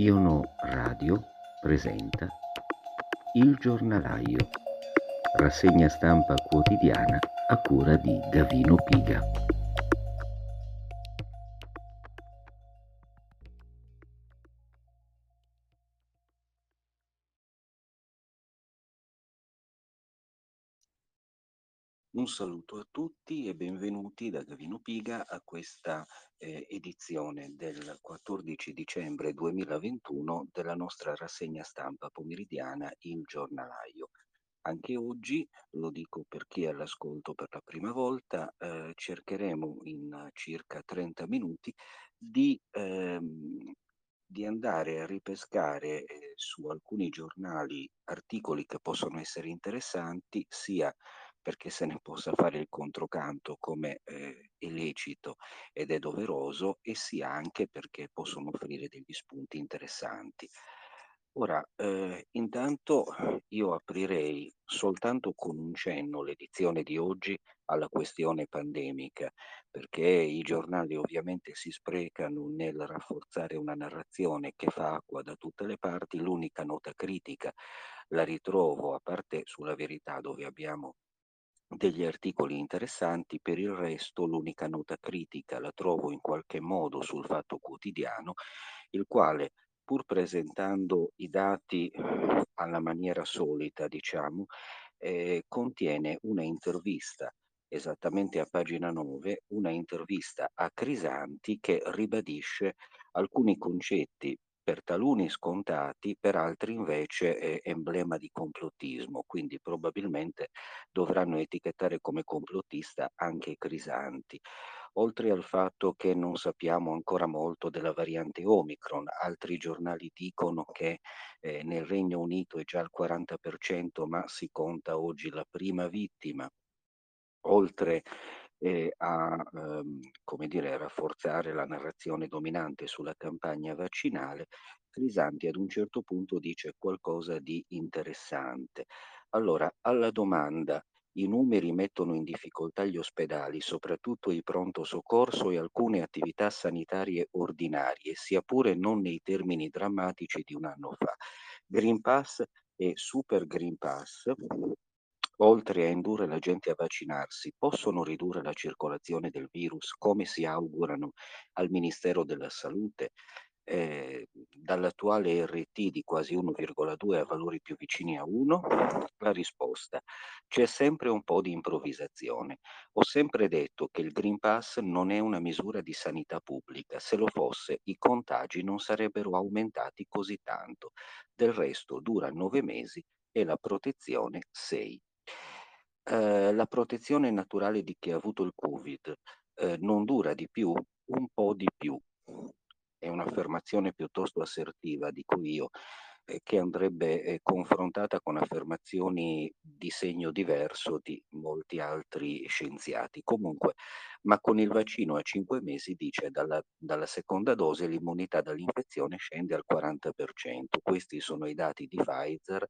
Iono Radio presenta Il giornalaio, rassegna stampa quotidiana a cura di Gavino Piga. Un saluto a tutti e benvenuti da Gavino Piga a questa eh, edizione del 14 dicembre 2021 della nostra rassegna stampa pomeridiana Il giornalaio. Anche oggi, lo dico per chi è all'ascolto per la prima volta, eh, cercheremo in circa 30 minuti di, ehm, di andare a ripescare eh, su alcuni giornali articoli che possono essere interessanti sia perché se ne possa fare il controcanto come eh, è lecito ed è doveroso e sia anche perché possono offrire degli spunti interessanti. Ora, eh, intanto io aprirei soltanto con un cenno l'edizione di oggi alla questione pandemica, perché i giornali ovviamente si sprecano nel rafforzare una narrazione che fa acqua da tutte le parti. L'unica nota critica la ritrovo, a parte sulla verità dove abbiamo degli articoli interessanti, per il resto l'unica nota critica la trovo in qualche modo sul Fatto Quotidiano, il quale pur presentando i dati alla maniera solita, diciamo, eh, contiene una intervista esattamente a pagina 9, una intervista a Crisanti che ribadisce alcuni concetti per taluni scontati, per altri invece è emblema di complottismo, quindi probabilmente dovranno etichettare come complottista anche Crisanti. Oltre al fatto che non sappiamo ancora molto della variante Omicron, altri giornali dicono che eh, nel Regno Unito è già al 40%, ma si conta oggi la prima vittima. Oltre eh, a ehm, come dire, rafforzare la narrazione dominante sulla campagna vaccinale, Crisanti ad un certo punto dice qualcosa di interessante. Allora, alla domanda i numeri mettono in difficoltà gli ospedali, soprattutto il pronto soccorso e alcune attività sanitarie ordinarie, sia pure non nei termini drammatici di un anno fa. Green Pass e Super Green Pass oltre a indurre la gente a vaccinarsi, possono ridurre la circolazione del virus come si augurano al Ministero della Salute? Eh, dall'attuale RT di quasi 1,2 a valori più vicini a 1? La risposta, c'è sempre un po' di improvvisazione. Ho sempre detto che il Green Pass non è una misura di sanità pubblica, se lo fosse i contagi non sarebbero aumentati così tanto. Del resto dura nove mesi e la protezione 6. Ehm, la protezione naturale di chi ha avuto il Covid, ehm, non dura di più? Un po' di più. È un'affermazione piuttosto assertiva, dico io, ehm, che andrebbe, ehm, confrontata con affermazioni di segno diverso di molti altri scienziati. Comunque, ma con il vaccino a 5 mesi, dice, dalla dalla seconda dose l'immunità dall'infezione scende al 40%. Questi sono i dati di Pfizer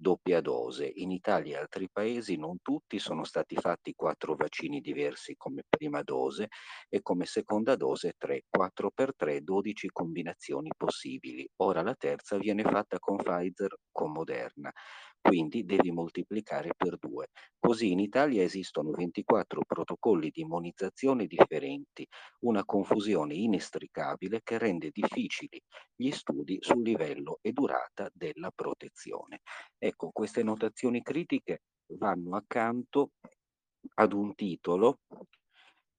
doppia dose. In Italia e altri paesi non tutti sono stati fatti quattro vaccini diversi come prima dose e come seconda dose 3, 4 per 3, 12 combinazioni possibili. Ora la terza viene fatta con Pfizer con Moderna quindi devi moltiplicare per due. Così in Italia esistono 24 protocolli di immunizzazione differenti, una confusione inestricabile che rende difficili gli studi sul livello e durata della protezione. Ecco, queste notazioni critiche vanno accanto ad un titolo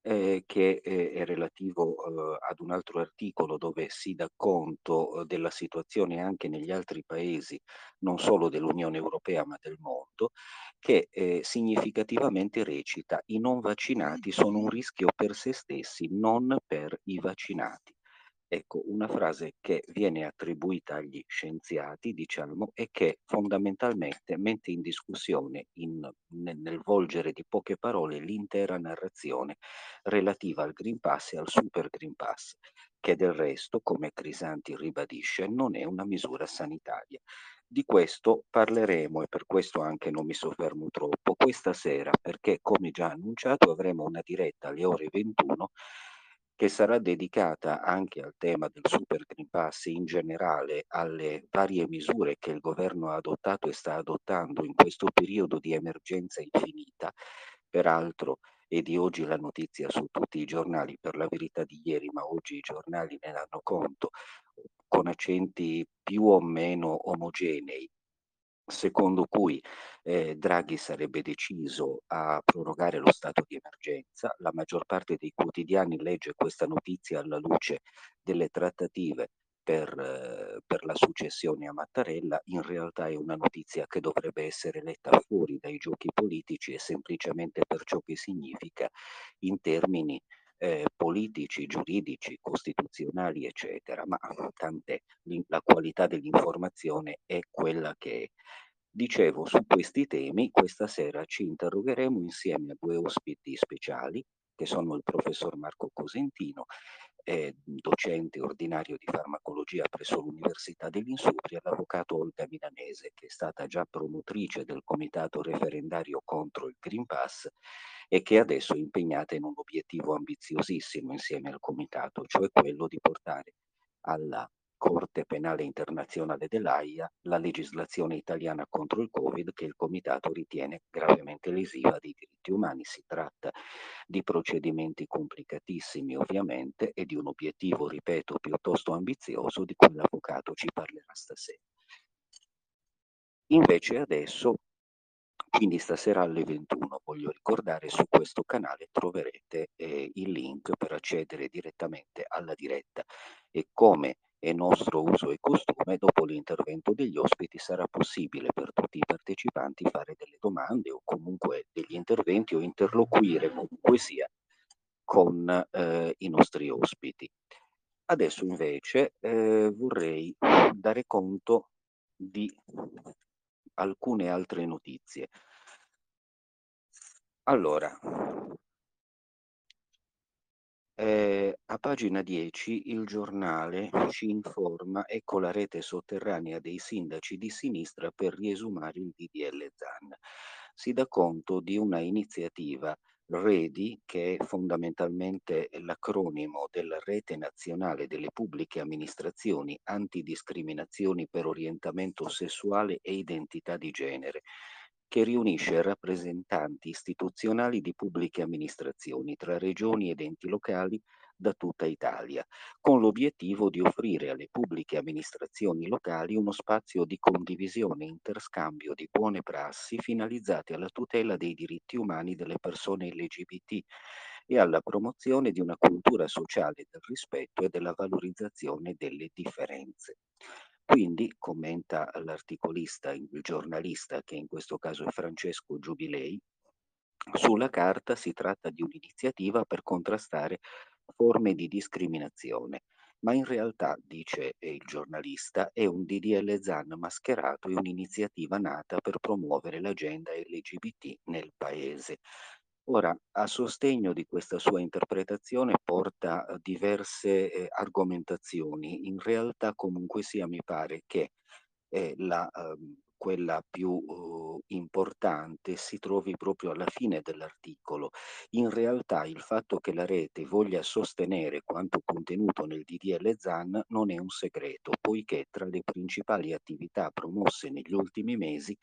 eh, che eh, è relativo eh, ad un altro articolo dove si dà conto eh, della situazione anche negli altri paesi, non solo dell'Unione Europea ma del mondo, che eh, significativamente recita i non vaccinati sono un rischio per se stessi, non per i vaccinati. Ecco, una frase che viene attribuita agli scienziati, diciamo, e che fondamentalmente mette in discussione, in, nel, nel volgere di poche parole, l'intera narrazione relativa al Green Pass e al Super Green Pass, che del resto, come Crisanti ribadisce, non è una misura sanitaria. Di questo parleremo e per questo anche non mi soffermo troppo questa sera, perché come già annunciato avremo una diretta alle ore 21 che sarà dedicata anche al tema del Super Green Pass in generale, alle varie misure che il governo ha adottato e sta adottando in questo periodo di emergenza infinita. Peraltro è di oggi la notizia su tutti i giornali, per la verità di ieri, ma oggi i giornali ne danno conto, con accenti più o meno omogenei, secondo cui eh, Draghi sarebbe deciso a prorogare lo stato di emergenza. La maggior parte dei quotidiani legge questa notizia alla luce delle trattative per, eh, per, la successione a Mattarella, in realtà è una notizia che dovrebbe essere letta fuori dai giochi politici e semplicemente per ciò che significa in termini eh, politici, giuridici, costituzionali, eccetera, ma tant'è, la qualità dell'informazione è quella che è. Dicevo, su questi temi questa sera ci interrogheremo insieme a due ospiti speciali, che sono il professor Marco Cosentino, eh, docente ordinario di farmacologia presso l'Università dell'Insubria, l'avvocato Olga Milanese, che è stata già promotrice del comitato referendario contro il Green Pass e che adesso è impegnata in un obiettivo ambiziosissimo insieme al comitato, cioè quello di portare alla Corte Penale Internazionale dell'AIA la legislazione italiana contro il Covid che il Comitato ritiene gravemente lesiva dei diritti umani. Si tratta di procedimenti complicatissimi ovviamente e di un obiettivo, ripeto, piuttosto ambizioso di cui l'avvocato ci parlerà stasera. Invece adesso quindi stasera alle 21, voglio ricordare, su questo canale troverete eh, il link per accedere direttamente alla diretta e come è nostro uso e costume, dopo l'intervento degli ospiti sarà possibile per tutti i partecipanti fare delle domande o comunque degli interventi o interloquire comunque sia con eh, i nostri ospiti. Adesso invece eh, vorrei dare conto di alcune altre notizie. Allora, eh, a pagina 10 il giornale ci informa, ecco la rete sotterranea dei sindaci di sinistra per riesumare il DDL ZAN. Si dà conto di una iniziativa REDI, che è fondamentalmente l'acronimo della Rete Nazionale delle Pubbliche Amministrazioni Antidiscriminazioni per Orientamento Sessuale e Identità di Genere, che riunisce rappresentanti istituzionali di pubbliche amministrazioni tra regioni ed enti locali da tutta Italia, con l'obiettivo di offrire alle pubbliche amministrazioni locali uno spazio di condivisione e interscambio di buone prassi finalizzate alla tutela dei diritti umani delle persone LGBT e alla promozione di una cultura sociale del rispetto e della valorizzazione delle differenze. Quindi, commenta l'articolista, il giornalista, che in questo caso è Francesco Giubilei, sulla carta si tratta di un'iniziativa per contrastare forme di discriminazione, ma in realtà, dice il giornalista, è un DDL ZAN mascherato e un'iniziativa nata per promuovere l'agenda LGBT nel paese. Ora, a sostegno di questa sua interpretazione porta eh, diverse eh, argomentazioni. In realtà comunque sia mi pare che eh, la, ehm, quella più uh, importante si trovi proprio alla fine dell'articolo. In realtà il fatto che la rete voglia sostenere quanto contenuto nel DDL ZAN non è un segreto, poiché tra le principali attività promosse negli ultimi mesi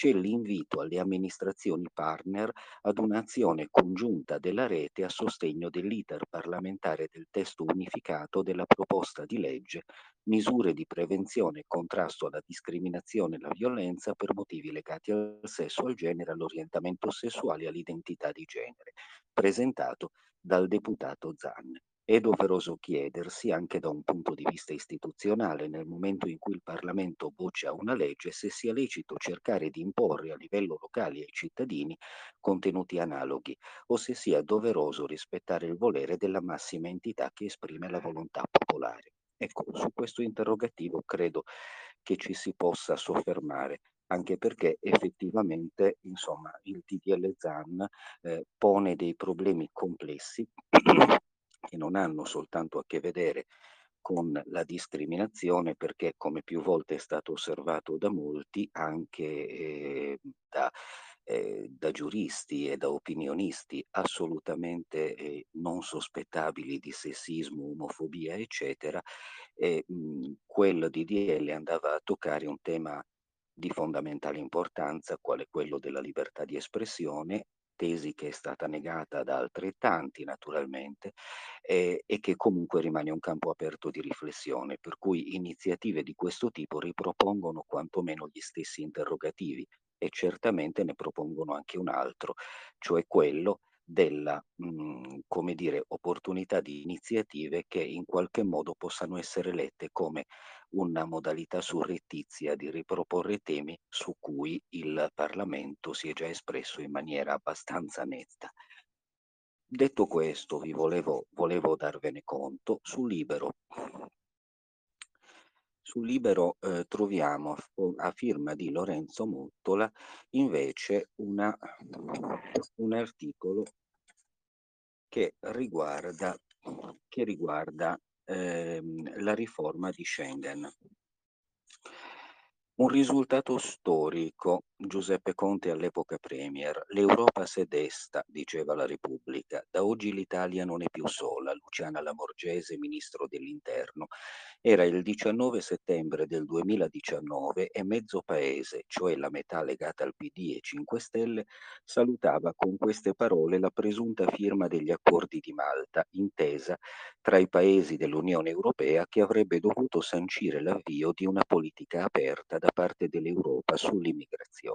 c'è l'invito alle amministrazioni partner ad un'azione congiunta della rete a sostegno dell'iter parlamentare del testo unificato della proposta di legge misure di prevenzione e contrasto alla discriminazione e alla violenza per motivi legati al sesso, al genere, all'orientamento sessuale e all'identità di genere, presentato dal deputato Zan. È doveroso chiedersi, anche da un punto di vista istituzionale, nel momento in cui il Parlamento boccia una legge, se sia lecito cercare di imporre a livello locale ai cittadini contenuti analoghi o se sia doveroso rispettare il volere della massima entità che esprime la volontà popolare. Ecco, su questo interrogativo credo che ci si possa soffermare anche perché effettivamente insomma, il TDL ZAN eh, pone dei problemi complessi che non hanno soltanto a che vedere con la discriminazione perché come più volte è stato osservato da molti anche eh, da eh, da giuristi e da opinionisti assolutamente eh, non sospettabili di sessismo, omofobia, eccetera, e mh, quel DDL andava a toccare un tema di fondamentale importanza, quale quello della libertà di espressione, tesi che è stata negata da altrettanti naturalmente eh, e che comunque rimane un campo aperto di riflessione, per cui iniziative di questo tipo ripropongono quantomeno gli stessi interrogativi e certamente ne propongono anche un altro, cioè quello della, mh, mhmm, come dire, opportunità di iniziative che in qualche modo possano essere lette come una modalità surrettizia di riproporre temi su cui il Parlamento si è già espresso in maniera abbastanza netta. Detto questo, vi volevo, volevo darvene conto, su Libero su Libero eh, troviamo a, a, firma di Lorenzo Mottola invece una, un articolo che riguarda, che riguarda ehm, la riforma di Schengen. Un risultato storico, Giuseppe Conte all'epoca Premier, l'Europa si è desta, diceva la Repubblica, da oggi l'Italia non è più sola, Luciana Lamorgese, ministro dell'Interno. Era il 19 settembre del 2019 e mezzo paese, cioè la metà legata al PD e 5 Stelle, salutava con queste parole la presunta firma degli accordi di Malta, intesa tra i paesi dell'Unione Europea che avrebbe dovuto sancire l'avvio di una politica aperta da parte dell'Europa sull'immigrazione.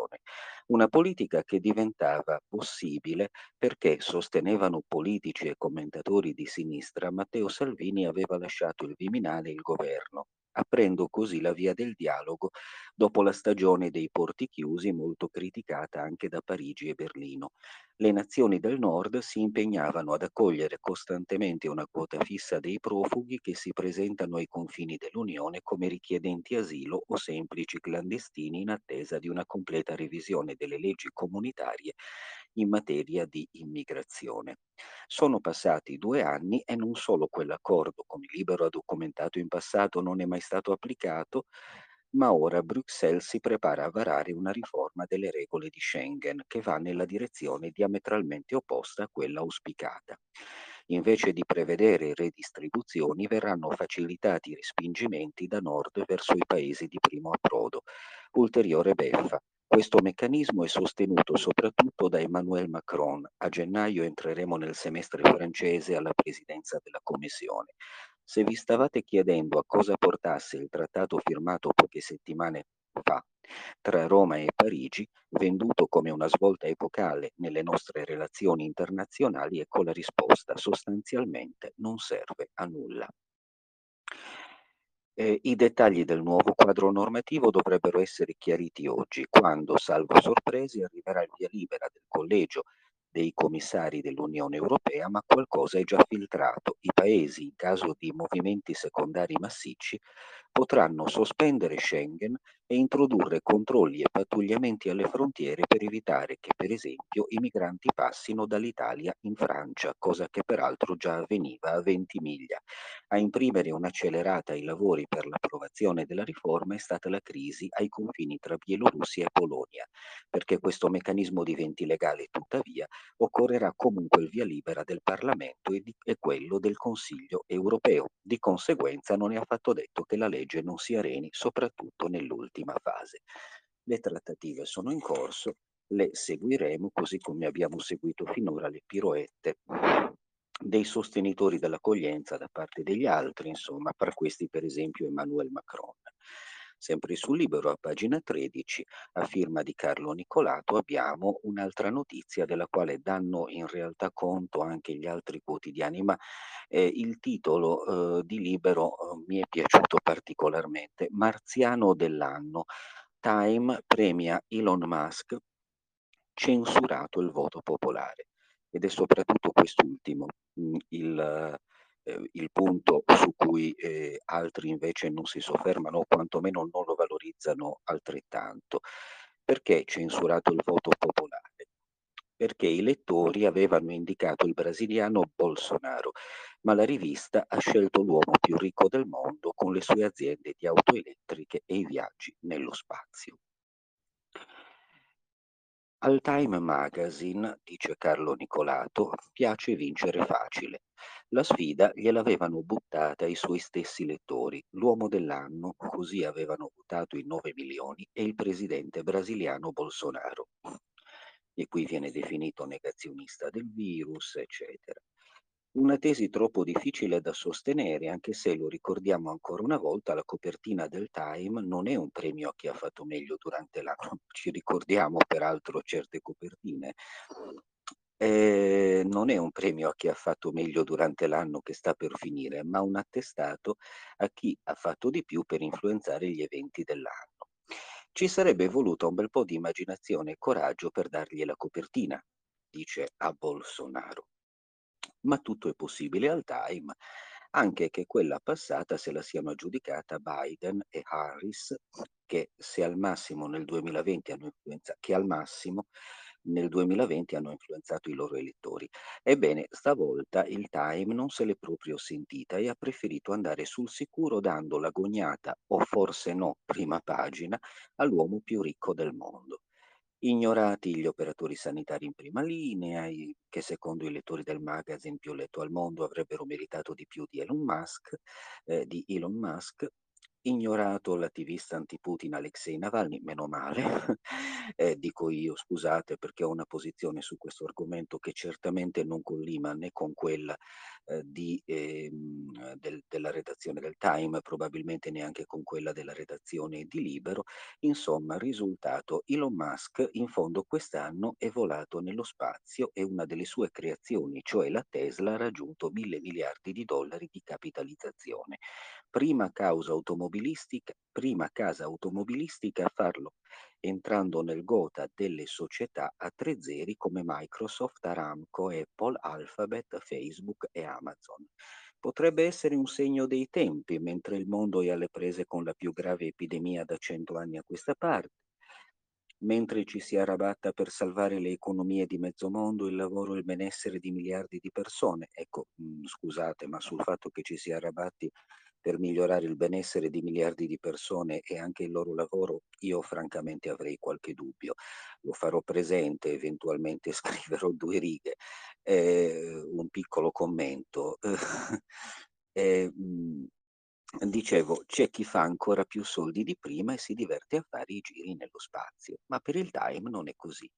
Una politica che diventava possibile perché, sostenevano politici e commentatori di sinistra, Matteo Salvini aveva lasciato il Viminale e il governo aprendo così la via del dialogo dopo la stagione dei porti chiusi molto criticata anche da Parigi e Berlino. Le nazioni del nord si impegnavano ad accogliere costantemente una quota fissa dei profughi che si presentano ai confini dell'Unione come richiedenti asilo o semplici clandestini in attesa di una completa revisione delle leggi comunitarie in materia di immigrazione. Sono passati due anni e non solo quell'accordo, come Libero ha documentato in passato, non è mai stato applicato, ma ora Bruxelles si prepara a varare una riforma delle regole di Schengen che va nella direzione diametralmente opposta a quella auspicata. Invece di prevedere redistribuzioni verranno facilitati i respingimenti da nord verso i paesi di primo approdo. Ulteriore beffa. Questo meccanismo è sostenuto soprattutto da Emmanuel Macron. A gennaio entreremo nel semestre francese alla presidenza della Commissione. Se vi stavate chiedendo a cosa portasse il trattato firmato poche settimane fa tra Roma e Parigi, venduto come una svolta epocale nelle nostre relazioni internazionali, ecco la risposta, sostanzialmente non serve a nulla. Eh, I dettagli del nuovo quadro normativo dovrebbero essere chiariti oggi, quando, salvo sorprese, arriverà il via libera del collegio dei commissari dell'Unione Europea, ma qualcosa è già filtrato. I paesi, in caso di movimenti secondari massicci, potranno sospendere Schengen e introdurre controlli e pattugliamenti alle frontiere per evitare che, per esempio, i migranti passino dall'Italia in Francia, cosa che peraltro già avveniva a Ventimiglia. A imprimere un'accelerata ai lavori per l'approvazione della riforma è stata la crisi ai confini tra Bielorussia e Polonia. Perché questo meccanismo diventi legale, tuttavia, occorrerà comunque il via libera del Parlamento e, di, e quello del Consiglio europeo. Di conseguenza non è affatto detto che la legge non si areni, soprattutto nell'ultima fase. Le trattative sono in corso, le seguiremo così come abbiamo seguito finora le piroette dei sostenitori dell'accoglienza da parte degli altri, insomma, per questi per esempio Emmanuel Macron. Sempre sul Libero, a pagina 13, a firma di Carlo Nicolato, abbiamo un'altra notizia della quale danno in realtà conto anche gli altri quotidiani, ma eh, il titolo eh, di Libero eh, mi è piaciuto particolarmente. Marziano dell'anno. Time premia Elon Musk, censurato il voto popolare. Ed è soprattutto quest'ultimo mh, il eh, il punto su cui eh, altri invece non si soffermano o quantomeno non lo valorizzano altrettanto. Perché censurato il voto popolare? Perché i lettori avevano indicato il brasiliano Bolsonaro, ma la rivista ha scelto l'uomo più ricco del mondo con le sue aziende di auto elettriche e i viaggi nello spazio. Al Time Magazine, dice Carlo Nicolato, piace vincere facile. La sfida gliel'avevano buttata i suoi stessi lettori. L'uomo dell'anno, così avevano votato in 9 milioni, e il presidente brasiliano Bolsonaro. E qui viene definito negazionista del virus, eccetera. Una tesi troppo difficile da sostenere, anche se lo ricordiamo ancora una volta, la copertina del Time non è un premio a chi ha fatto meglio durante l'anno. Ci ricordiamo peraltro certe copertine. Eh, non è un premio a chi ha fatto meglio durante l'anno che sta per finire, ma un attestato a chi ha fatto di più per influenzare gli eventi dell'anno. Ci sarebbe voluto un bel po' di immaginazione e coraggio per dargli la copertina, dice a Bolsonaro ma tutto è possibile al Time, anche che quella passata se la siano aggiudicata Biden e Harris, che se al massimo nel 2020 hanno influenzato, che al massimo nel 2020 hanno influenzato i loro elettori. Ebbene, stavolta il Time non se l'è proprio sentita e ha preferito andare sul sicuro dando la gognata, o forse no, prima pagina, all'uomo più ricco del mondo. Ignorati gli operatori sanitari in prima linea, che secondo i lettori del magazine più letto al mondo avrebbero meritato di più di Elon Musk, eh, di Elon Musk ignorato l'attivista anti-Putin Alexei Navalny, meno male, eh, dico io, scusate, perché ho una posizione su questo argomento che certamente non collima né con quella eh, di, eh, del, della redazione del Time, probabilmente neanche con quella della redazione di Libero. Insomma, risultato, Elon Musk in fondo quest'anno è volato nello spazio e una delle sue creazioni, cioè la Tesla, ha raggiunto mille miliardi di dollari di capitalizzazione prima causa automobilistica, prima casa automobilistica a farlo, entrando nel gota delle società a tre zeri come Microsoft, Aramco, Apple, Alphabet, Facebook e Amazon. Potrebbe essere un segno dei tempi, mentre il mondo è alle prese con la più grave epidemia da cento anni a questa parte mentre ci si arrabatta per salvare le economie di mezzo mondo, il lavoro e il benessere di miliardi di persone. Ecco, mm, scusate, ma sul fatto che ci si arrabatti per migliorare il benessere di miliardi di persone e anche il loro lavoro, io francamente avrei qualche dubbio. Lo farò presente, eventualmente scriverò due righe, eh, un piccolo commento. eh, Dicevo, c'è chi fa ancora più soldi di prima e si diverte a fare i giri nello spazio, ma per il Time non è così.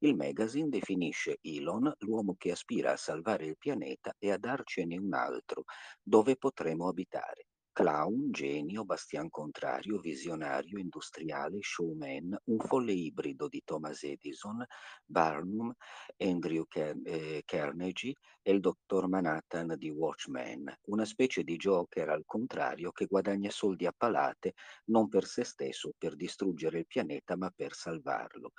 Il magazine definisce Elon l'uomo che aspira a salvare il pianeta e a darcene un altro, dove potremo abitare. Clown, genio, bastian contrario, visionario, industriale, showman, un folle ibrido di Thomas Edison, Barnum, Andrew eh, Carnegie e il dottor Manhattan di Watchmen, una specie di Joker al contrario che guadagna soldi a palate non per se stesso, per distruggere il pianeta, ma per salvarlo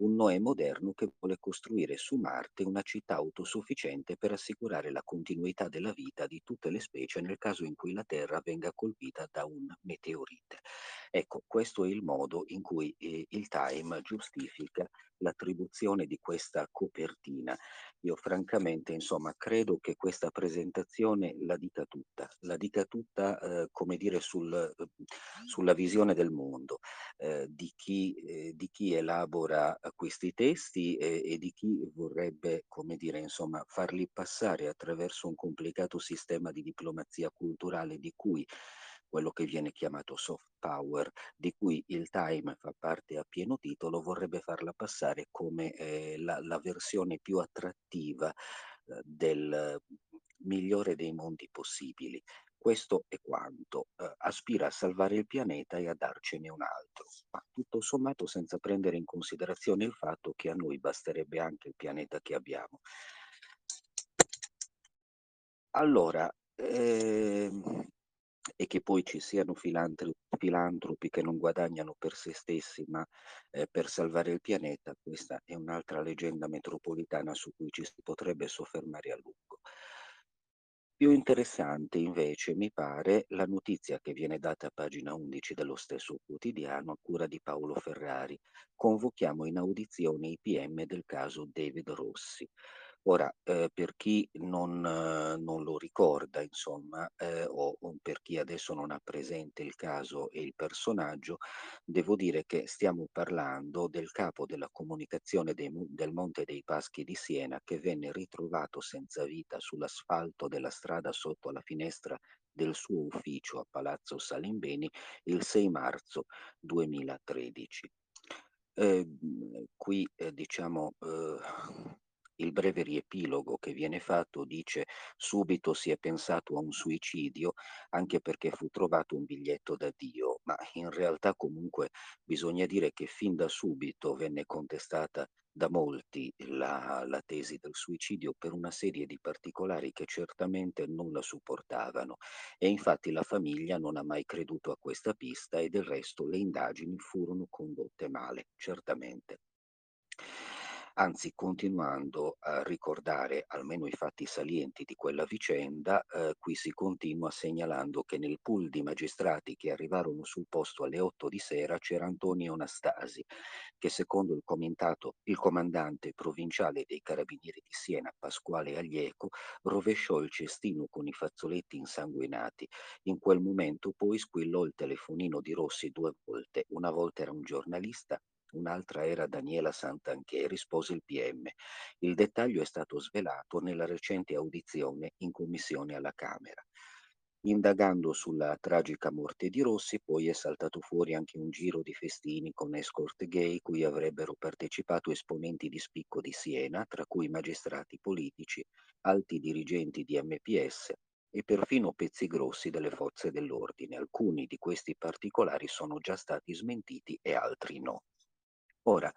un Noè moderno che vuole costruire su Marte una città autosufficiente per assicurare la continuità della vita di tutte le specie nel caso in cui la Terra venga colpita da un meteorite. Ecco, questo è il modo in cui eh, il Time giustifica l'attribuzione di questa copertina. Io francamente, insomma, credo che questa presentazione la dica tutta, la dica tutta, eh, come dire, sul, eh, sulla visione del mondo, eh, di, chi, eh, di, chi, elabora questi testi e di chi vorrebbe, come dire, insomma, farli passare attraverso un complicato sistema di diplomazia culturale di cui quello che viene chiamato soft power, di cui il Time fa parte a pieno titolo, vorrebbe farla passare come eh, la, la, versione più attrattiva eh, del migliore dei mondi possibili. Questo è quanto. Eh, aspira a salvare il pianeta e a darcene un altro, ma tutto sommato senza prendere in considerazione il fatto che a noi basterebbe anche il pianeta che abbiamo. Allora, ehm, e che poi ci siano filantropi che non guadagnano per se stessi ma eh, per salvare il pianeta, questa è un'altra leggenda metropolitana su cui ci si potrebbe soffermare a lungo. Più interessante invece mi pare la notizia che viene data a pagina 11 dello stesso quotidiano a cura di Paolo Ferrari. Convochiamo in audizione i PM del caso David Rossi. Ora, ehm, per chi non non lo ricorda insomma, ehm, o o per chi adesso non ha presente il caso e il personaggio, devo dire che stiamo parlando del capo della comunicazione dei del Monte dei Paschi di Siena che venne ritrovato senza vita sull'asfalto della strada sotto la finestra del suo ufficio a Palazzo Salimbeni il 6 marzo 2013. Ehm, qui, ehm, diciamo, uhm, il breve riepilogo che viene fatto dice: "Subito si è pensato a un suicidio, anche perché fu trovato un biglietto d'addio", ma in realtà comunque bisogna dire che fin da subito venne contestata da molti la la tesi del suicidio per una serie di particolari che certamente non la supportavano e infatti la famiglia non ha mai creduto a questa pista e del resto le indagini furono condotte male, certamente. Anzi, continuando a ricordare almeno i fatti salienti di quella vicenda, eh, qui si continua segnalando che nel pool di magistrati che arrivarono sul posto alle 8 di sera c'era Antonio Anastasi, che secondo il, il comandante provinciale dei carabinieri di Siena, Pasquale Aglieco, rovesciò il cestino con i fazzoletti insanguinati. In quel momento poi squillò il telefonino di Rossi due volte, una volta era un giornalista un'altra era Daniela Santanché, rispose il PM. Il dettaglio è stato svelato nella recente audizione in commissione alla Camera. Indagando sulla tragica morte di Rossi, poi è saltato fuori anche un giro di festini con escort gay cui avrebbero partecipato esponenti di spicco di Siena, tra cui magistrati politici, alti dirigenti di MPS e perfino pezzi grossi delle forze dell'ordine. Alcuni di questi particolari sono già stati smentiti e altri no. Ora,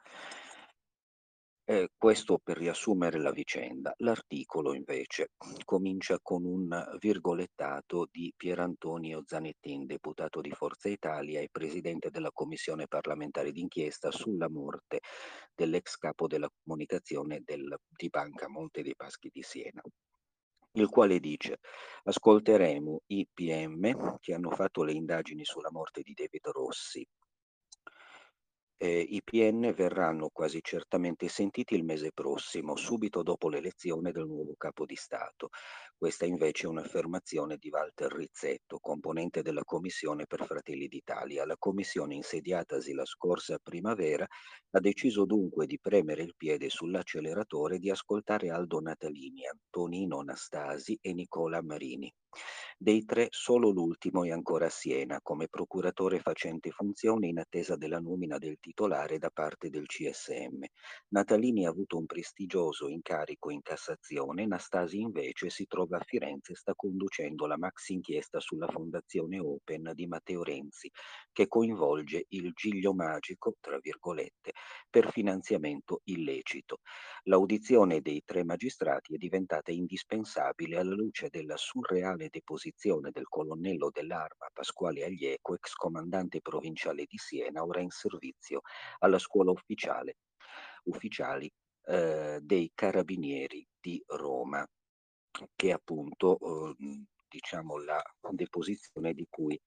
eh, questo per riassumere la vicenda. L'articolo invece comincia con un virgolettato di Pierantonio Zanettin, deputato di Forza Italia e presidente della commissione parlamentare d'inchiesta sulla morte dell'ex capo della comunicazione del, di Banca Monte dei Paschi di Siena il quale dice ascolteremo i PM che hanno fatto le indagini sulla morte di David Rossi eh, i PN verranno quasi certamente sentiti il mese prossimo, subito dopo l'elezione del nuovo capo di Stato. Questa invece è un'affermazione di Walter Rizzetto, componente della Commissione per Fratelli d'Italia. La commissione insediatasi la scorsa primavera ha deciso dunque di premere il piede sull'acceleratore e di ascoltare Aldo Natalini, Antonino Anastasi e Nicola Marini. Dei tre solo l'ultimo è ancora a Siena come procuratore facente funzione in attesa della nomina del titolare da parte del CSM. Natalini ha avuto un prestigioso incarico in Cassazione, Nastasi invece si trova a Firenze e sta conducendo la maxi inchiesta sulla fondazione Open di Matteo Renzi, che coinvolge il giglio magico, tra virgolette, per finanziamento illecito. L'audizione dei tre magistrati è diventata indispensabile alla luce della surreale eventuale deposizione del colonnello dell'Arma Pasquale Aglieco, ex comandante provinciale di Siena, ora in servizio alla scuola ufficiale, ufficiali eh, dei carabinieri di Roma, che è appunto eh, diciamo la deposizione di cui,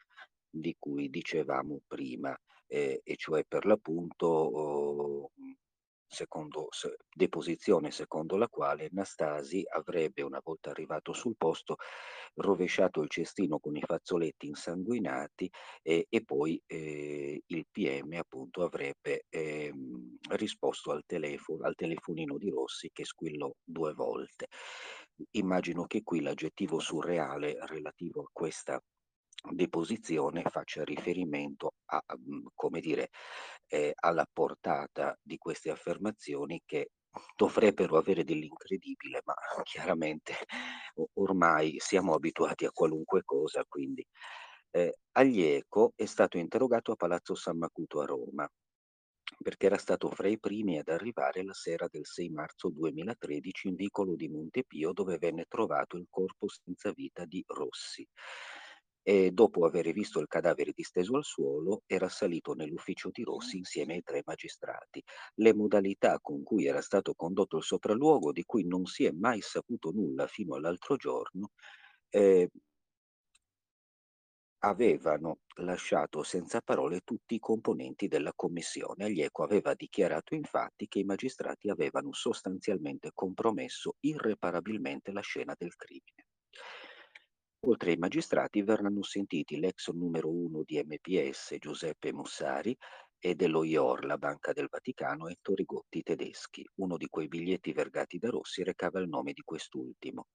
di cui dicevamo prima, eh, e cioè per l'appunto oh, secondo, se, deposizione secondo la quale Nastasi avrebbe, una volta arrivato sul posto, rovesciato il cestino con i fazzoletti insanguinati e, e poi eh, il PM appunto avrebbe eh, risposto al telefono, al telefonino di Rossi che squillò due volte. Immagino che qui l'aggettivo surreale relativo a questa deposizione faccia riferimento a, come dire, eh, alla portata di queste affermazioni che dovrebbero avere dell'incredibile, ma chiaramente ormai siamo abituati a qualunque cosa, quindi. Eh, Aglieco è stato interrogato a Palazzo San Macuto a Roma perché era stato fra i primi ad arrivare la sera del 6 marzo 2013 in vicolo di Montepio dove venne trovato il corpo senza vita di Rossi e dopo aver visto il cadavere disteso al suolo era salito nell'ufficio di Rossi insieme ai tre magistrati. Le modalità con cui era stato condotto il sopralluogo, di cui non si è mai saputo nulla fino all'altro giorno, eh, avevano lasciato senza parole tutti i componenti della commissione. Aglieco aveva dichiarato infatti che i magistrati avevano sostanzialmente compromesso irreparabilmente la scena del crimine. Oltre ai magistrati verranno sentiti l'ex numero uno di MPS Giuseppe Mussari e dello IOR, la Banca del Vaticano, Ettore Gotti Tedeschi. Uno di quei biglietti vergati da Rossi recava il nome di quest'ultimo.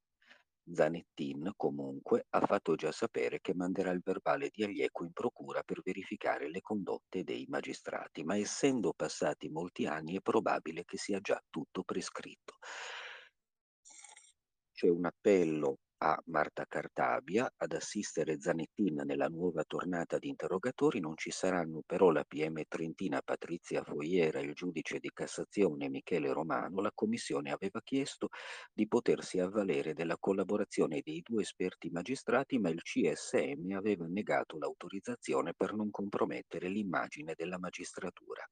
Zanettin, comunque, ha fatto già sapere che manderà il verbale di Aglieco in procura per verificare le condotte dei magistrati, ma essendo passati molti anni è probabile che sia già tutto prescritto. C'è un appello a Marta Cartabia ad assistere Zanettin nella nuova tornata di interrogatori. Non ci saranno però la PM Trentina Patrizia Foiera e il giudice di Cassazione Michele Romano. La Commissione aveva chiesto di potersi avvalere della collaborazione dei due esperti magistrati, ma il CSM aveva negato l'autorizzazione per non compromettere l'immagine della magistratura.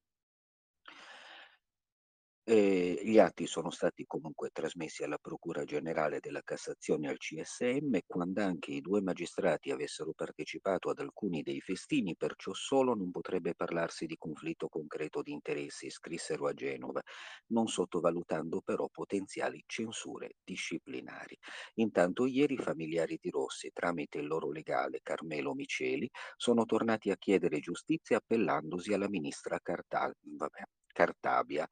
Gli atti sono stati comunque trasmessi alla Procura Generale della Cassazione al CSM quando anche i due magistrati avessero partecipato ad alcuni dei festini, perciò solo non potrebbe parlarsi di conflitto concreto di interessi, scrissero a Genova, non sottovalutando però potenziali censure disciplinari. Intanto ieri i familiari di Rossi, tramite il loro legale Carmelo Miceli, sono tornati a chiedere giustizia appellandosi alla ministra Carta- vabbè, Cartabia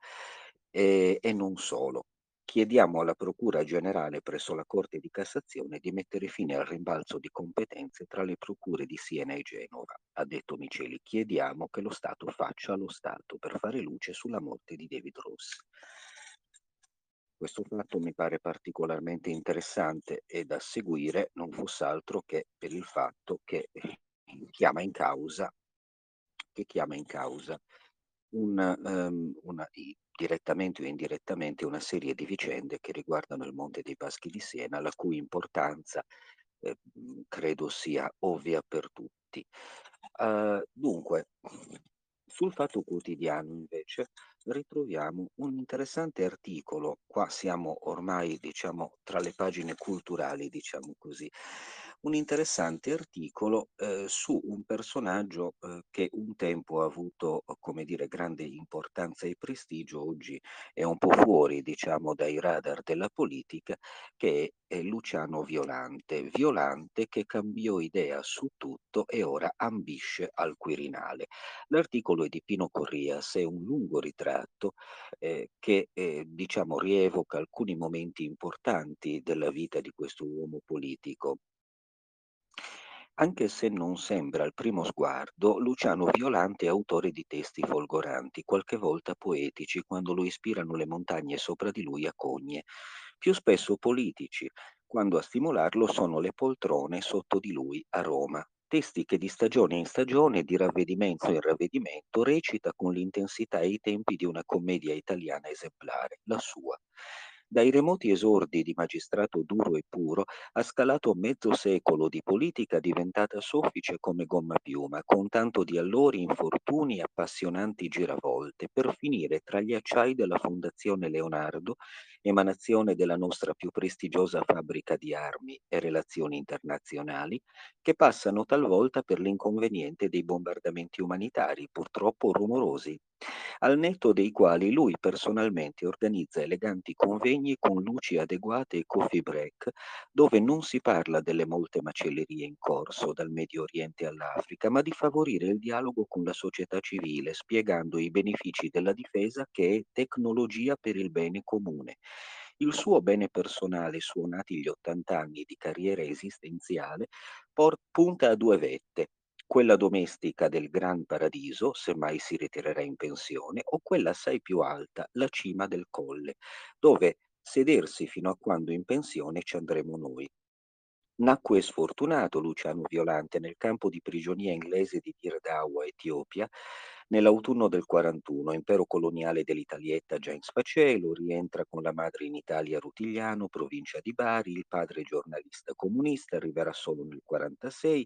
e, e non solo. Chiediamo alla Procura Generale presso la Corte di Cassazione di mettere fine al rimbalzo di competenze tra le procure di Siena e Genova. Ha detto Miceli, chiediamo che lo Stato faccia lo Stato per fare luce sulla morte di David Ross. Questo fatto mi pare particolarmente interessante e da seguire non fosse altro che per il fatto che chiama in causa, chiama in causa un, um, una, direttamente o indirettamente una serie di vicende che riguardano il Monte dei Paschi di Siena, la cui importanza eh, credo sia ovvia per tutti. Uh, dunque, sul Fatto Quotidiano invece ritroviamo un interessante articolo, qua siamo ormai diciamo tra le pagine culturali, diciamo così, un interessante articolo eh, su un personaggio eh, che un tempo ha avuto, come dire, grande importanza e prestigio, oggi è un po' fuori, diciamo, dai radar della politica, che è Luciano Violante. Violante che cambiò idea su tutto e ora ambisce al Quirinale. L'articolo è di Pino Corrias, è un lungo ritratto eh, che, eh, diciamo, rievoca alcuni momenti importanti della vita di questo uomo politico anche se non sembra al primo sguardo, Luciano Violante è autore di testi folgoranti, qualche volta poetici, quando lo ispirano le montagne sopra di lui a Cogne, più spesso politici, quando a stimolarlo sono le poltrone sotto di lui a Roma. Testi che di stagione in stagione, di ravvedimento in ravvedimento, recita con l'intensità e i tempi di una commedia italiana esemplare, la sua. Dai remoti esordi di magistrato duro e puro ha scalato mezzo secolo di politica diventata soffice come gomma piuma, con tanto di allori, infortuni e appassionanti giravolte, per finire tra gli acciai della Fondazione Leonardo, emanazione della nostra più prestigiosa fabbrica di armi e relazioni internazionali, che passano talvolta per l'inconveniente dei bombardamenti umanitari, purtroppo rumorosi, al netto dei quali lui personalmente organizza eleganti convegni con luci adeguate e coffee break, dove non si parla delle molte macellerie in corso dal Medio Oriente all'Africa, ma di favorire il dialogo con la società civile, spiegando i benefici della difesa che è tecnologia per il bene comune. Il suo bene personale, suonati gli 80 anni di carriera esistenziale, por- punta a due vette, quella domestica del Gran Paradiso, se mai si ritirerà in pensione, o quella assai più alta, la cima del colle, dove sedersi fino a quando in pensione ci andremo noi. Nacque sfortunato Luciano Violante nel campo di prigionia inglese di Dirdawa, Etiopia, Nell'autunno del 41, impero coloniale dell'Italietta già in sfacelo, rientra con la madre in Italia a Rutigliano, provincia di Bari, il padre giornalista comunista, arriverà solo nel 46,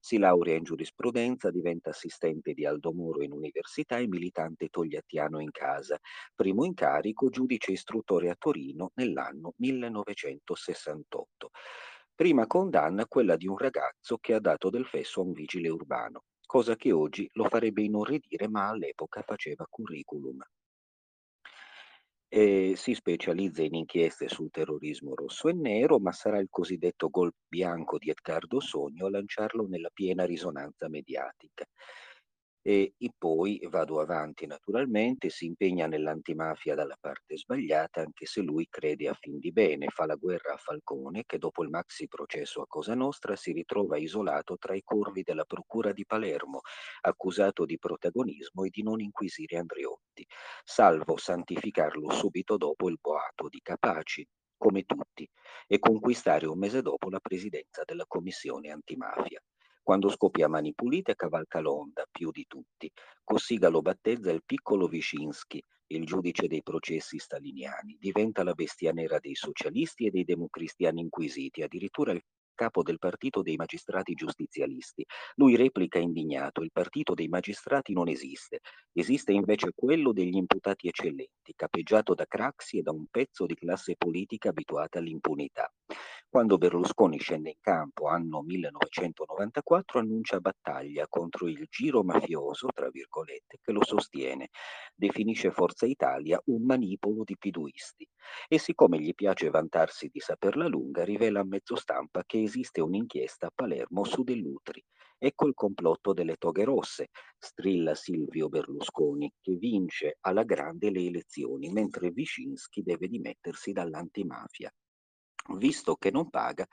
si laurea in giurisprudenza, diventa assistente di Aldo Moro in università e militante togliattiano in casa, primo incarico giudice istruttore a Torino nell'anno 1968. Prima condanna quella di un ragazzo che ha dato del fesso a un vigile urbano, cosa che oggi lo farebbe inorridire ma all'epoca faceva curriculum e si specializza in inchieste sul terrorismo rosso e nero, ma sarà il cosiddetto gol bianco di Edgardo Sogno a lanciarlo nella piena risonanza mediatica. E, e poi vado avanti naturalmente, si impegna nell'antimafia dalla parte sbagliata, anche se lui crede a fin di bene, fa la guerra a Falcone che dopo il maxi processo a Cosa Nostra si ritrova isolato tra i corvi della Procura di Palermo, accusato di protagonismo e di non inquisire Andreotti, salvo santificarlo subito dopo il boato di Capaci, come tutti, e conquistare un mese dopo la presidenza della commissione antimafia. Quando scoppia a mani pulite cavalca l'onda, più di tutti. Cossiga lo battezza il piccolo Wyszynski, il giudice dei processi staliniani. Diventa la bestia nera dei socialisti e dei democristiani inquisiti, addirittura il capo del partito dei magistrati giustizialisti. Lui replica indignato, il partito dei magistrati non esiste, esiste invece quello degli imputati eccellenti, capeggiato da Craxi e da un pezzo di classe politica abituata all'impunità. Quando Berlusconi scende in campo, anno 1994, annuncia battaglia contro il giro mafioso, tra virgolette, che lo sostiene. Definisce Forza Italia un manipolo di piduisti. E siccome gli piace vantarsi di saperla lunga, rivela a mezzo stampa che esiste un'inchiesta a Palermo su Dell'Utri. Ecco il complotto delle toghe rosse, strilla Silvio Berlusconi, che vince alla grande le elezioni, mentre Wyszynski deve dimettersi dall'antimafia. Visto che non paga,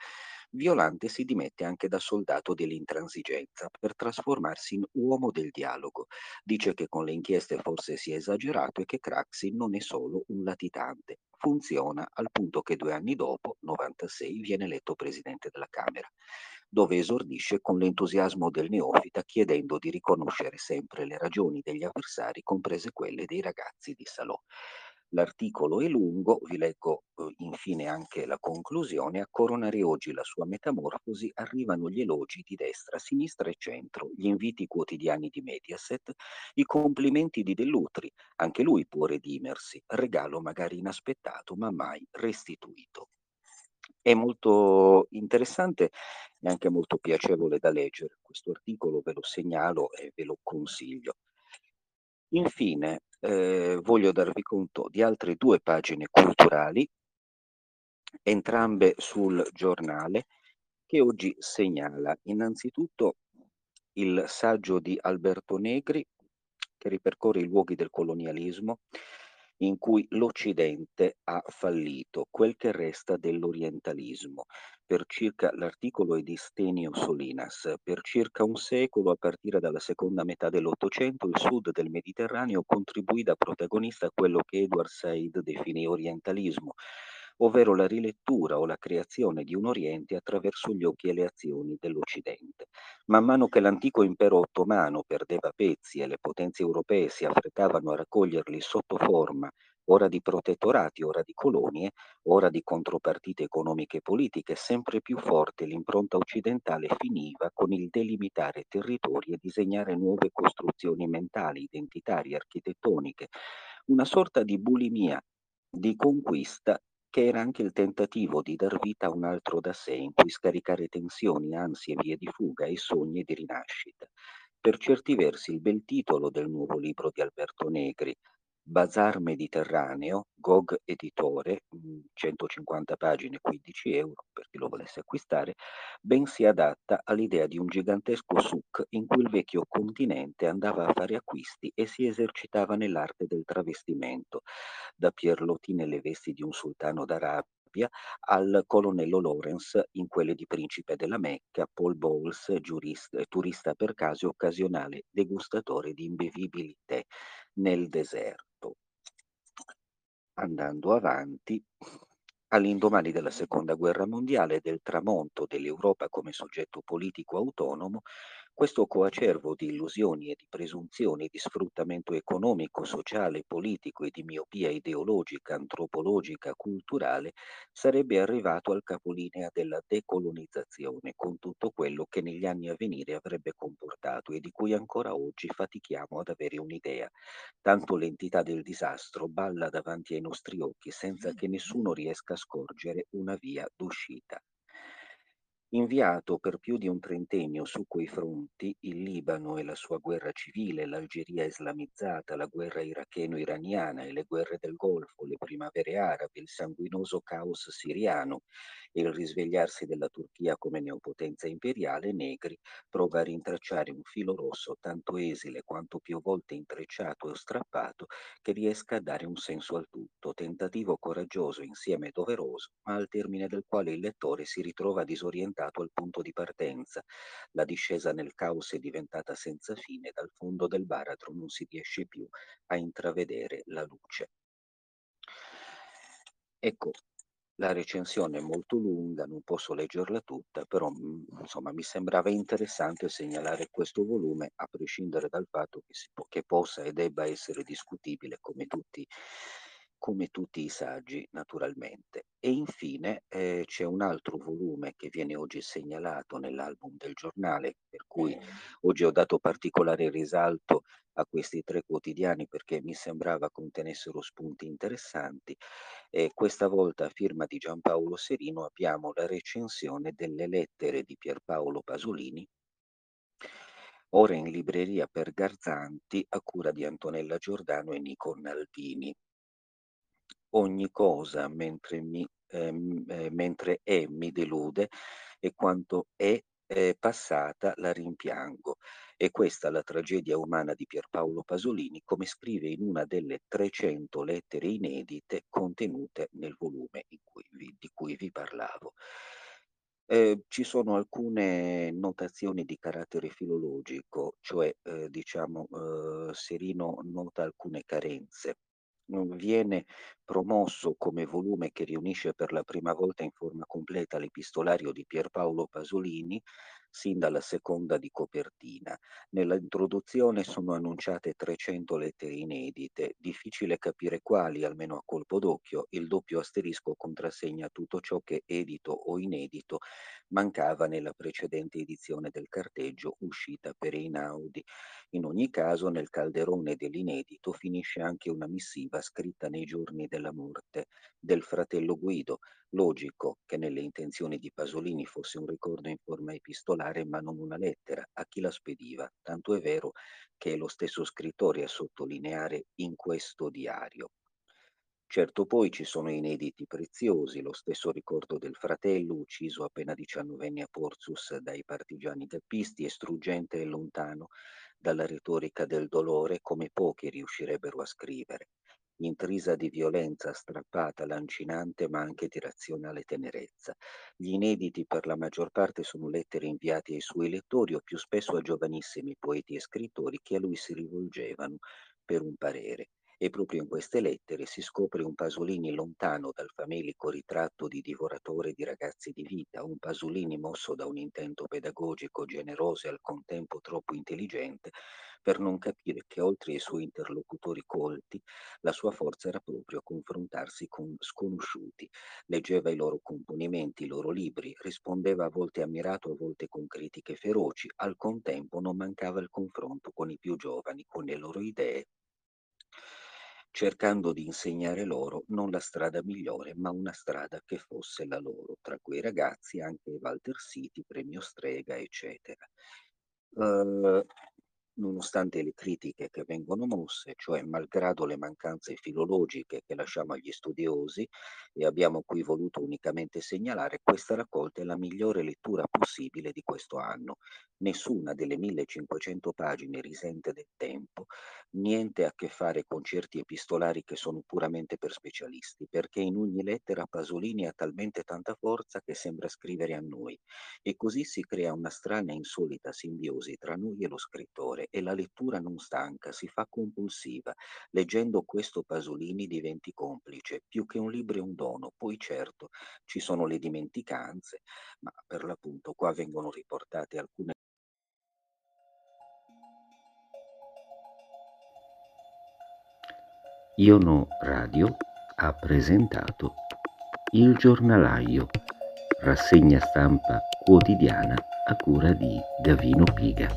Violante si dimette anche da soldato dell'intransigenza per trasformarsi in uomo del dialogo. Dice che con le inchieste forse si è esagerato e che Craxi non è solo un latitante. Funziona al punto che due anni dopo, 96, viene eletto presidente della Camera, dove esordisce con l'entusiasmo del neofita chiedendo di riconoscere sempre le ragioni degli avversari, comprese quelle dei ragazzi di Salò. L'articolo è lungo, vi leggo eh, infine anche la conclusione. A coronare oggi la sua metamorfosi arrivano gli elogi di destra, sinistra e centro, gli inviti quotidiani di Mediaset, i complimenti di Dell'Utri, anche lui può redimersi, regalo magari inaspettato ma mai restituito. È molto interessante e anche molto piacevole da leggere. Questo articolo ve lo segnalo e ve lo consiglio. Infine, eh, voglio darvi conto di altre due pagine culturali, entrambe sul giornale, che oggi segnala innanzitutto il saggio di Alberto Negri, che ripercorre i luoghi del colonialismo, in cui l'Occidente ha fallito, quel che resta dell'orientalismo. Circa, l'articolo è di Stenio Solinas, per circa un secolo, a partire dalla seconda metà dell'Ottocento, il sud del Mediterraneo contribuì da protagonista a quello che Edward Said definì orientalismo, ovvero la rilettura o la creazione di un Oriente attraverso gli occhi e le azioni dell'Occidente. Man mano che l'antico impero ottomano perdeva pezzi e le potenze europee si affrettavano a raccoglierli sotto forma ora di protettorati, ora di colonie, ora di contropartite economiche e politiche, sempre più forte l'impronta occidentale finiva con il delimitare territori e disegnare nuove costruzioni mentali, identitarie, architettoniche, una sorta di bulimia di conquista che era anche il tentativo di dar vita a un altro da sé in cui scaricare tensioni, ansie, vie di fuga e sogni di rinascita. Per certi versi il bel titolo del nuovo libro di Alberto Negri, Bazar Mediterraneo, GOG editore, 150 pagine, 15 euro per chi lo volesse acquistare, ben si adatta all'idea di un gigantesco souk in cui il vecchio continente andava a fare acquisti e si esercitava nell'arte del travestimento, da Pierlotti nelle vesti di un sultano d'Arabia al colonnello Lawrence in quelle di principe della Mecca, Paul Bowles, giurista, turista per caso occasionale degustatore di imbevibili tè nel deserto andando avanti, all'indomani della seconda guerra mondiale e del tramonto dell'Europa come soggetto politico autonomo, questo coacervo di illusioni e di presunzioni di sfruttamento economico, sociale, politico e di miopia ideologica, antropologica, culturale sarebbe arrivato al capolinea della decolonizzazione, con tutto quello che negli anni a venire avrebbe comportato e di cui ancora oggi fatichiamo ad avere un'idea. Tanto l'entità del disastro balla davanti ai nostri occhi senza che nessuno riesca a scorgere una via d'uscita. Inviato per più di un trentennio su quei fronti, il Libano e la sua guerra civile, l'Algeria islamizzata, la guerra iracheno-iraniana e le guerre del Golfo, le primavere arabe, il sanguinoso caos siriano e il risvegliarsi della Turchia come neopotenza imperiale, Negri prova a rintracciare un filo rosso tanto esile quanto più volte intrecciato e strappato che riesca a dare un senso al tutto, tentativo coraggioso insieme doveroso, ma al termine del quale il lettore si ritrova disorientato orientato al punto di partenza. La discesa nel caos è diventata senza fine, dal fondo del baratro non si riesce più a intravedere la luce. Ecco, la recensione è molto lunga, non posso leggerla tutta, però mm, insomma mi sembrava interessante segnalare questo volume, a prescindere dal fatto che, si, che possa e debba essere discutibile come tutti come tutti i saggi naturalmente. E infine eh, c'è un altro volume che viene oggi segnalato nell'album del giornale, per cui oggi ho dato particolare risalto a questi tre quotidiani perché mi sembrava contenessero spunti interessanti. E questa volta a firma di Giampaolo Serino abbiamo la recensione delle lettere di Pierpaolo Pasolini ora in libreria per Garzanti a cura di Antonella Giordano e Nico Nalvini ogni cosa mentre, mi, ehm, eh, mentre è mi delude e quanto è eh, passata la rimpiango. E questa la tragedia umana di Pierpaolo Pasolini, come scrive in una delle 300 lettere inedite contenute nel volume cui vi, di cui vi parlavo. Eh, ci sono alcune notazioni di carattere filologico, cioè eh, diciamo eh, Serino nota alcune carenze viene promosso come volume che riunisce per la prima volta in forma completa l'epistolario di Pierpaolo Pasolini, sin dalla seconda di copertina. Nell'introduzione sono annunciate 300 lettere inedite, difficile capire quali, almeno a colpo d'occhio, il doppio asterisco contrassegna tutto ciò che edito o inedito mancava nella precedente edizione del carteggio uscita per Einaudi. In ogni caso, nel calderone dell'inedito finisce anche una missiva scritta nei giorni della morte del fratello Guido. Logico che nelle intenzioni di Pasolini fosse un ricordo in forma epistolare ma non una lettera a chi la spediva, tanto è vero che è lo stesso scrittore a sottolineare in questo diario. Certo poi ci sono inediti preziosi, lo stesso ricordo del fratello ucciso appena diciannovenne a Porzus dai partigiani gappisti e struggente e lontano dalla retorica del dolore come pochi riuscirebbero a scrivere, intrisa di violenza strappata, lancinante ma anche di razionale tenerezza. Gli inediti per la maggior parte sono lettere inviate ai suoi lettori o più spesso a giovanissimi poeti e scrittori che a lui si rivolgevano per un parere e proprio in queste lettere si scopre un Pasolini lontano dal famelico ritratto di divoratore di ragazzi di vita, un Pasolini mosso da un intento pedagogico generoso e al contempo troppo intelligente per non capire che oltre ai suoi interlocutori colti, la sua forza era proprio confrontarsi con sconosciuti. Leggeva i loro componimenti, i loro libri, rispondeva a volte ammirato, a volte con critiche feroci, al contempo non mancava il confronto con i più giovani, con le loro idee cercando di insegnare loro non la strada migliore, ma una strada che fosse la loro. Tra quei ragazzi anche Walter City, Premio Strega, eccetera. Uh, nonostante le critiche che vengono mosse, cioè malgrado le mancanze filologiche che lasciamo agli studiosi, e abbiamo qui voluto unicamente segnalare, questa raccolta è la migliore lettura possibile di questo anno. Nessuna delle 1500 pagine risente del tempo, niente a che fare con certi epistolari che sono puramente per specialisti, perché in ogni lettera Pasolini ha talmente tanta forza che sembra scrivere a noi, e così si crea una strana e insolita simbiosi tra noi e lo scrittore e la lettura non stanca, si fa compulsiva. Leggendo questo Pasolini diventi complice, più che un libro è un dono. Poi certo ci sono le dimenticanze, ma per l'appunto qua vengono riportate alcune Iono Radio ha presentato Il giornalaio, rassegna stampa quotidiana a cura di Gavino Piga.